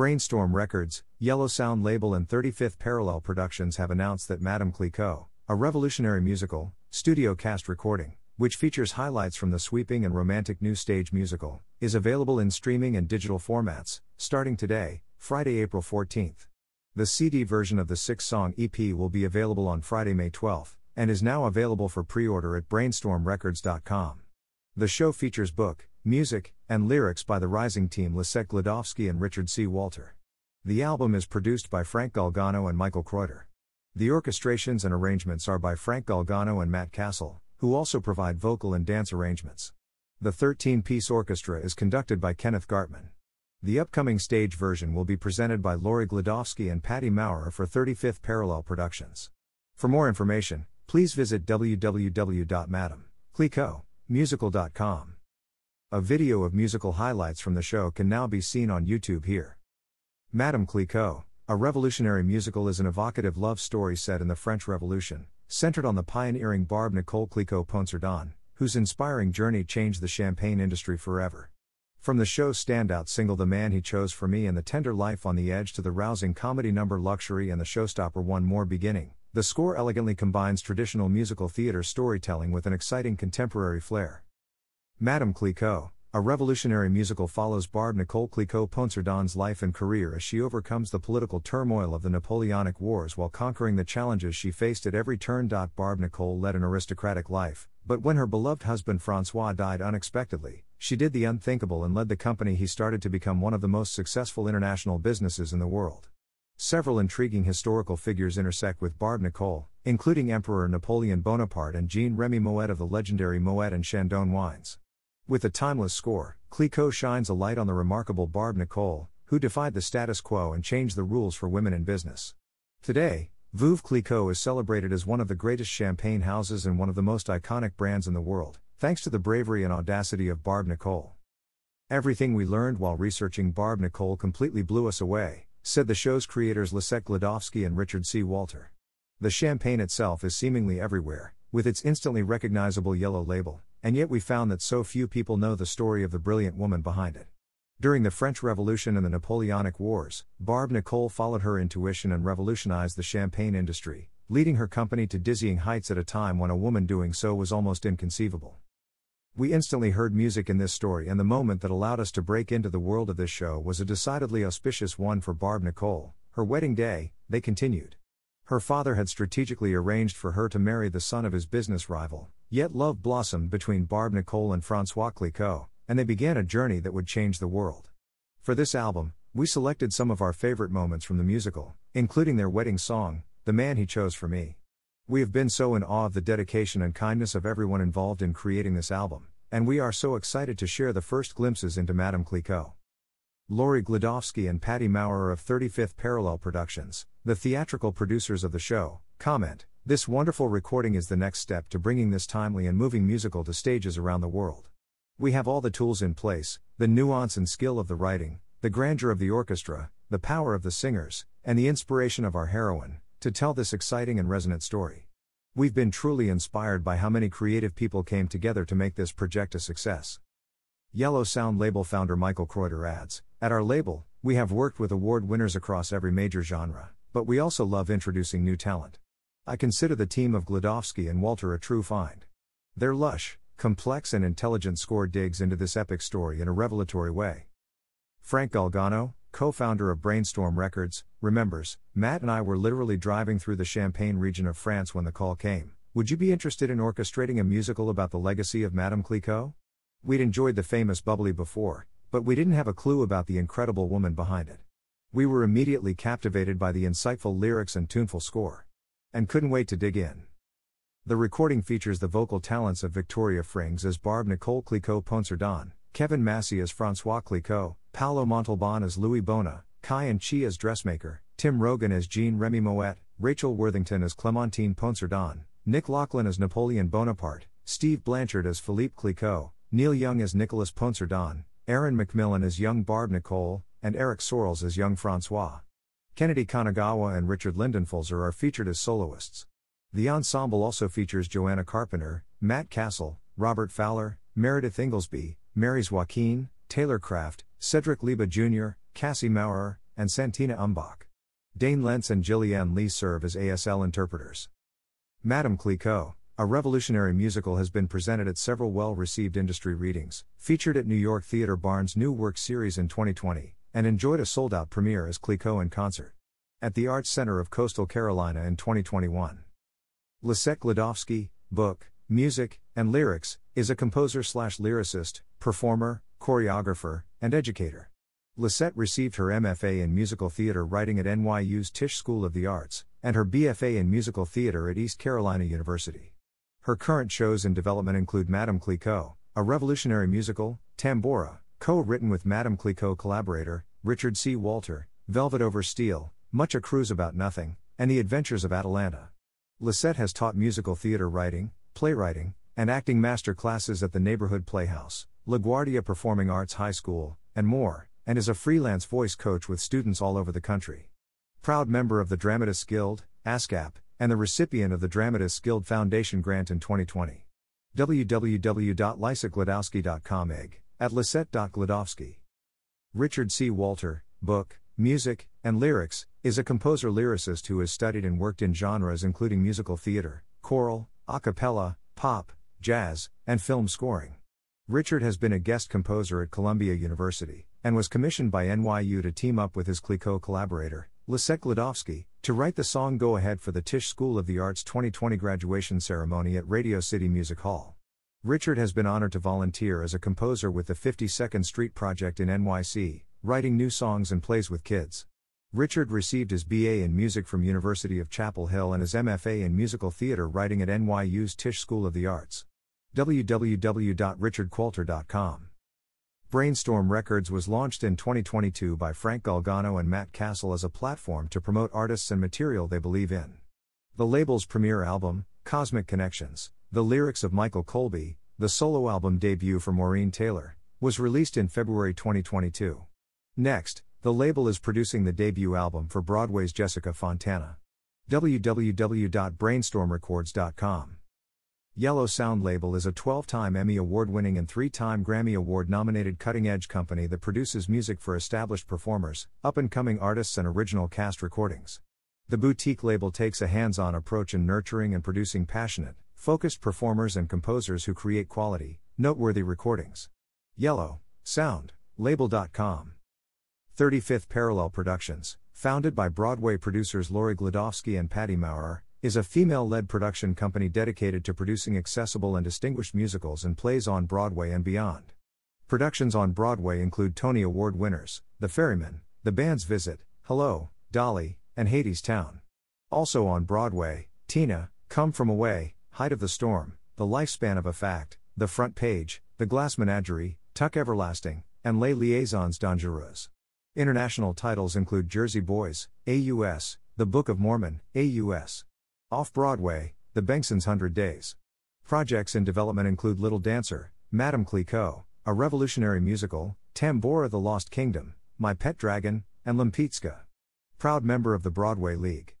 Brainstorm Records, Yellow Sound label, and 35th Parallel Productions have announced that Madame Clicquot, a revolutionary musical, studio cast recording, which features highlights from the sweeping and romantic new stage musical, is available in streaming and digital formats, starting today, Friday, April 14th. The CD version of the six song EP will be available on Friday, May 12th, and is now available for pre order at brainstormrecords.com. The show features book, music, and lyrics by the rising team Lisette Glodowski and Richard C. Walter. The album is produced by Frank Galgano and Michael Croiter. The orchestrations and arrangements are by Frank Galgano and Matt Castle, who also provide vocal and dance arrangements. The 13 piece orchestra is conducted by Kenneth Gartman. The upcoming stage version will be presented by Lori Glodowski and Patty Maurer for 35th Parallel Productions. For more information, please visit www.madameclicquotmusical.com. A video of musical highlights from the show can now be seen on YouTube here. Madame Clicquot, a revolutionary musical, is an evocative love story set in the French Revolution, centered on the pioneering Barbe Nicole Clicquot Ponsardin, whose inspiring journey changed the champagne industry forever. From the show's standout single The Man He Chose for Me and the tender life on the edge to the rousing comedy number Luxury and the showstopper One More Beginning, the score elegantly combines traditional musical theater storytelling with an exciting contemporary flair. Madame Clicquot, a revolutionary musical follows Barbe Nicole Clicquot Ponsardin's life and career as she overcomes the political turmoil of the Napoleonic Wars while conquering the challenges she faced at every turn. Barbe Nicole led an aristocratic life, but when her beloved husband Francois died unexpectedly, she did the unthinkable and led the company he started to become one of the most successful international businesses in the world. Several intriguing historical figures intersect with Barbe Nicole, including Emperor Napoleon Bonaparte and Jean Remy Moet of the legendary Moet and Chandon wines. With a timeless score, Clicquot shines a light on the remarkable Barbe Nicole, who defied the status quo and changed the rules for women in business. Today, Veuve Clicquot is celebrated as one of the greatest champagne houses and one of the most iconic brands in the world, thanks to the bravery and audacity of Barbe Nicole. Everything we learned while researching Barbe Nicole completely blew us away, said the show's creators Lisette Glodowski and Richard C. Walter. The champagne itself is seemingly everywhere, with its instantly recognizable yellow label, and yet we found that so few people know the story of the brilliant woman behind it. During the French Revolution and the Napoleonic Wars, Barbe Nicole followed her intuition and revolutionized the champagne industry, leading her company to dizzying heights at a time when a woman doing so was almost inconceivable. We instantly heard music in this story, and the moment that allowed us to break into the world of this show was a decidedly auspicious one for Barbe Nicole, her wedding day, they continued. Her father had strategically arranged for her to marry the son of his business rival, Yet love blossomed between Barbe Nicole and Francois Clicquot, and they began a journey that would change the world. For this album, we selected some of our favorite moments from the musical, including their wedding song, The Man He Chose for Me. We have been so in awe of the dedication and kindness of everyone involved in creating this album, and we are so excited to share the first glimpses into Madame Clicquot. Lori Glodowski and Patty Maurer of 35th Parallel Productions, the theatrical producers of the show, comment this wonderful recording is the next step to bringing this timely and moving musical to stages around the world. We have all the tools in place the nuance and skill of the writing, the grandeur of the orchestra, the power of the singers, and the inspiration of our heroine to tell this exciting and resonant story. We've been truly inspired by how many creative people came together to make this project a success. Yellow Sound label founder Michael Croiter adds At our label, we have worked with award winners across every major genre, but we also love introducing new talent. I consider the team of Glodowski and Walter a true find. Their lush, complex, and intelligent score digs into this epic story in a revelatory way. Frank Galgano, co founder of Brainstorm Records, remembers Matt and I were literally driving through the Champagne region of France when the call came. Would you be interested in orchestrating a musical about the legacy of Madame Clicquot? We'd enjoyed the famous bubbly before, but we didn't have a clue about the incredible woman behind it. We were immediately captivated by the insightful lyrics and tuneful score. And couldn't wait to dig in. The recording features the vocal talents of Victoria Frings as Barbe Nicole Clicquot Ponsardin, Kevin Massey as Francois Clicquot, Paolo Montalban as Louis Bohne, Kai and Chi as dressmaker, Tim Rogan as Jean Remy Moet, Rachel Worthington as Clementine Ponsardin, Nick Lachlan as Napoleon Bonaparte, Steve Blanchard as Philippe Clicquot, Neil Young as Nicholas Ponsardin, Aaron McMillan as young Barbe Nicole, and Eric Sorrells as young Francois. Kennedy Kanagawa and Richard Lindenfulzer are featured as soloists. The ensemble also features Joanna Carpenter, Matt Castle, Robert Fowler, Meredith Inglesby, Marys Joaquin, Taylor Kraft, Cedric Leba Jr., Cassie Maurer, and Santina Umbach. Dane Lentz and Jillian Lee serve as ASL interpreters. Madame Clicquot, a revolutionary musical has been presented at several well received industry readings, featured at New York Theatre Barn's New Work Series in 2020, and enjoyed a sold out premiere as Clicquot in concert. At the Arts Center of Coastal Carolina in 2021. Lisette Glodowski, book, music, and lyrics, is a composer slash lyricist, performer, choreographer, and educator. Lisette received her MFA in musical theater writing at NYU's Tisch School of the Arts, and her BFA in musical theater at East Carolina University. Her current shows in development include Madame Clicquot, a revolutionary musical, Tambora, co written with Madame Clicquot collaborator, Richard C. Walter, Velvet Over Steel, Much a Cruise About Nothing, and The Adventures of Atalanta. Lisette has taught musical theater writing, playwriting, and acting master classes at the Neighborhood Playhouse, LaGuardia Performing Arts High School, and more, and is a freelance voice coach with students all over the country. Proud member of the Dramatists Guild, ASCAP, and the recipient of the Dramatists Guild Foundation grant in 2020. www.lisaglodowski.com egg at lisette.glodowski. Richard C. Walter, book, music, and lyrics, is a composer lyricist who has studied and worked in genres including musical theater, choral, a cappella, pop, jazz, and film scoring. Richard has been a guest composer at Columbia University, and was commissioned by NYU to team up with his Clicquot collaborator, Lisette Glodowski, to write the song Go Ahead for the Tisch School of the Arts 2020 graduation ceremony at Radio City Music Hall. Richard has been honored to volunteer as a composer with the 52nd Street Project in NYC, writing new songs and plays with kids. Richard received his BA in music from University of Chapel Hill and his MFA in musical theater writing at NYU's Tisch School of the Arts. www.richardcwalter.com Brainstorm Records was launched in 2022 by Frank Galgano and Matt Castle as a platform to promote artists and material they believe in. The label's premiere album, Cosmic Connections, the lyrics of Michael Colby, the solo album debut for Maureen Taylor, was released in February 2022. Next, the label is producing the debut album for Broadway's Jessica Fontana. www.brainstormrecords.com Yellow Sound Label is a 12 time Emmy Award winning and 3 time Grammy Award nominated cutting edge company that produces music for established performers, up and coming artists, and original cast recordings. The boutique label takes a hands on approach in nurturing and producing passionate, focused performers and composers who create quality, noteworthy recordings. Yellow, Sound, Label.com. 35th Parallel Productions, founded by Broadway producers Lori Glodowski and Patty Maurer, is a female led production company dedicated to producing accessible and distinguished musicals and plays on Broadway and beyond. Productions on Broadway include Tony Award winners The Ferryman, The Band's Visit, Hello, Dolly, and Hadestown. Also on Broadway, Tina, Come From Away, Height of the Storm, The Lifespan of a Fact, The Front Page, The Glass Menagerie, Tuck Everlasting, and Les Liaisons Dangereuses. International titles include Jersey Boys, AUS, The Book of Mormon, AUS. Off Broadway, The Bengsons' Hundred Days. Projects in development include Little Dancer, Madame Clicquot, a revolutionary musical, Tambora the Lost Kingdom, My Pet Dragon, and Lempicka. Proud member of the Broadway League.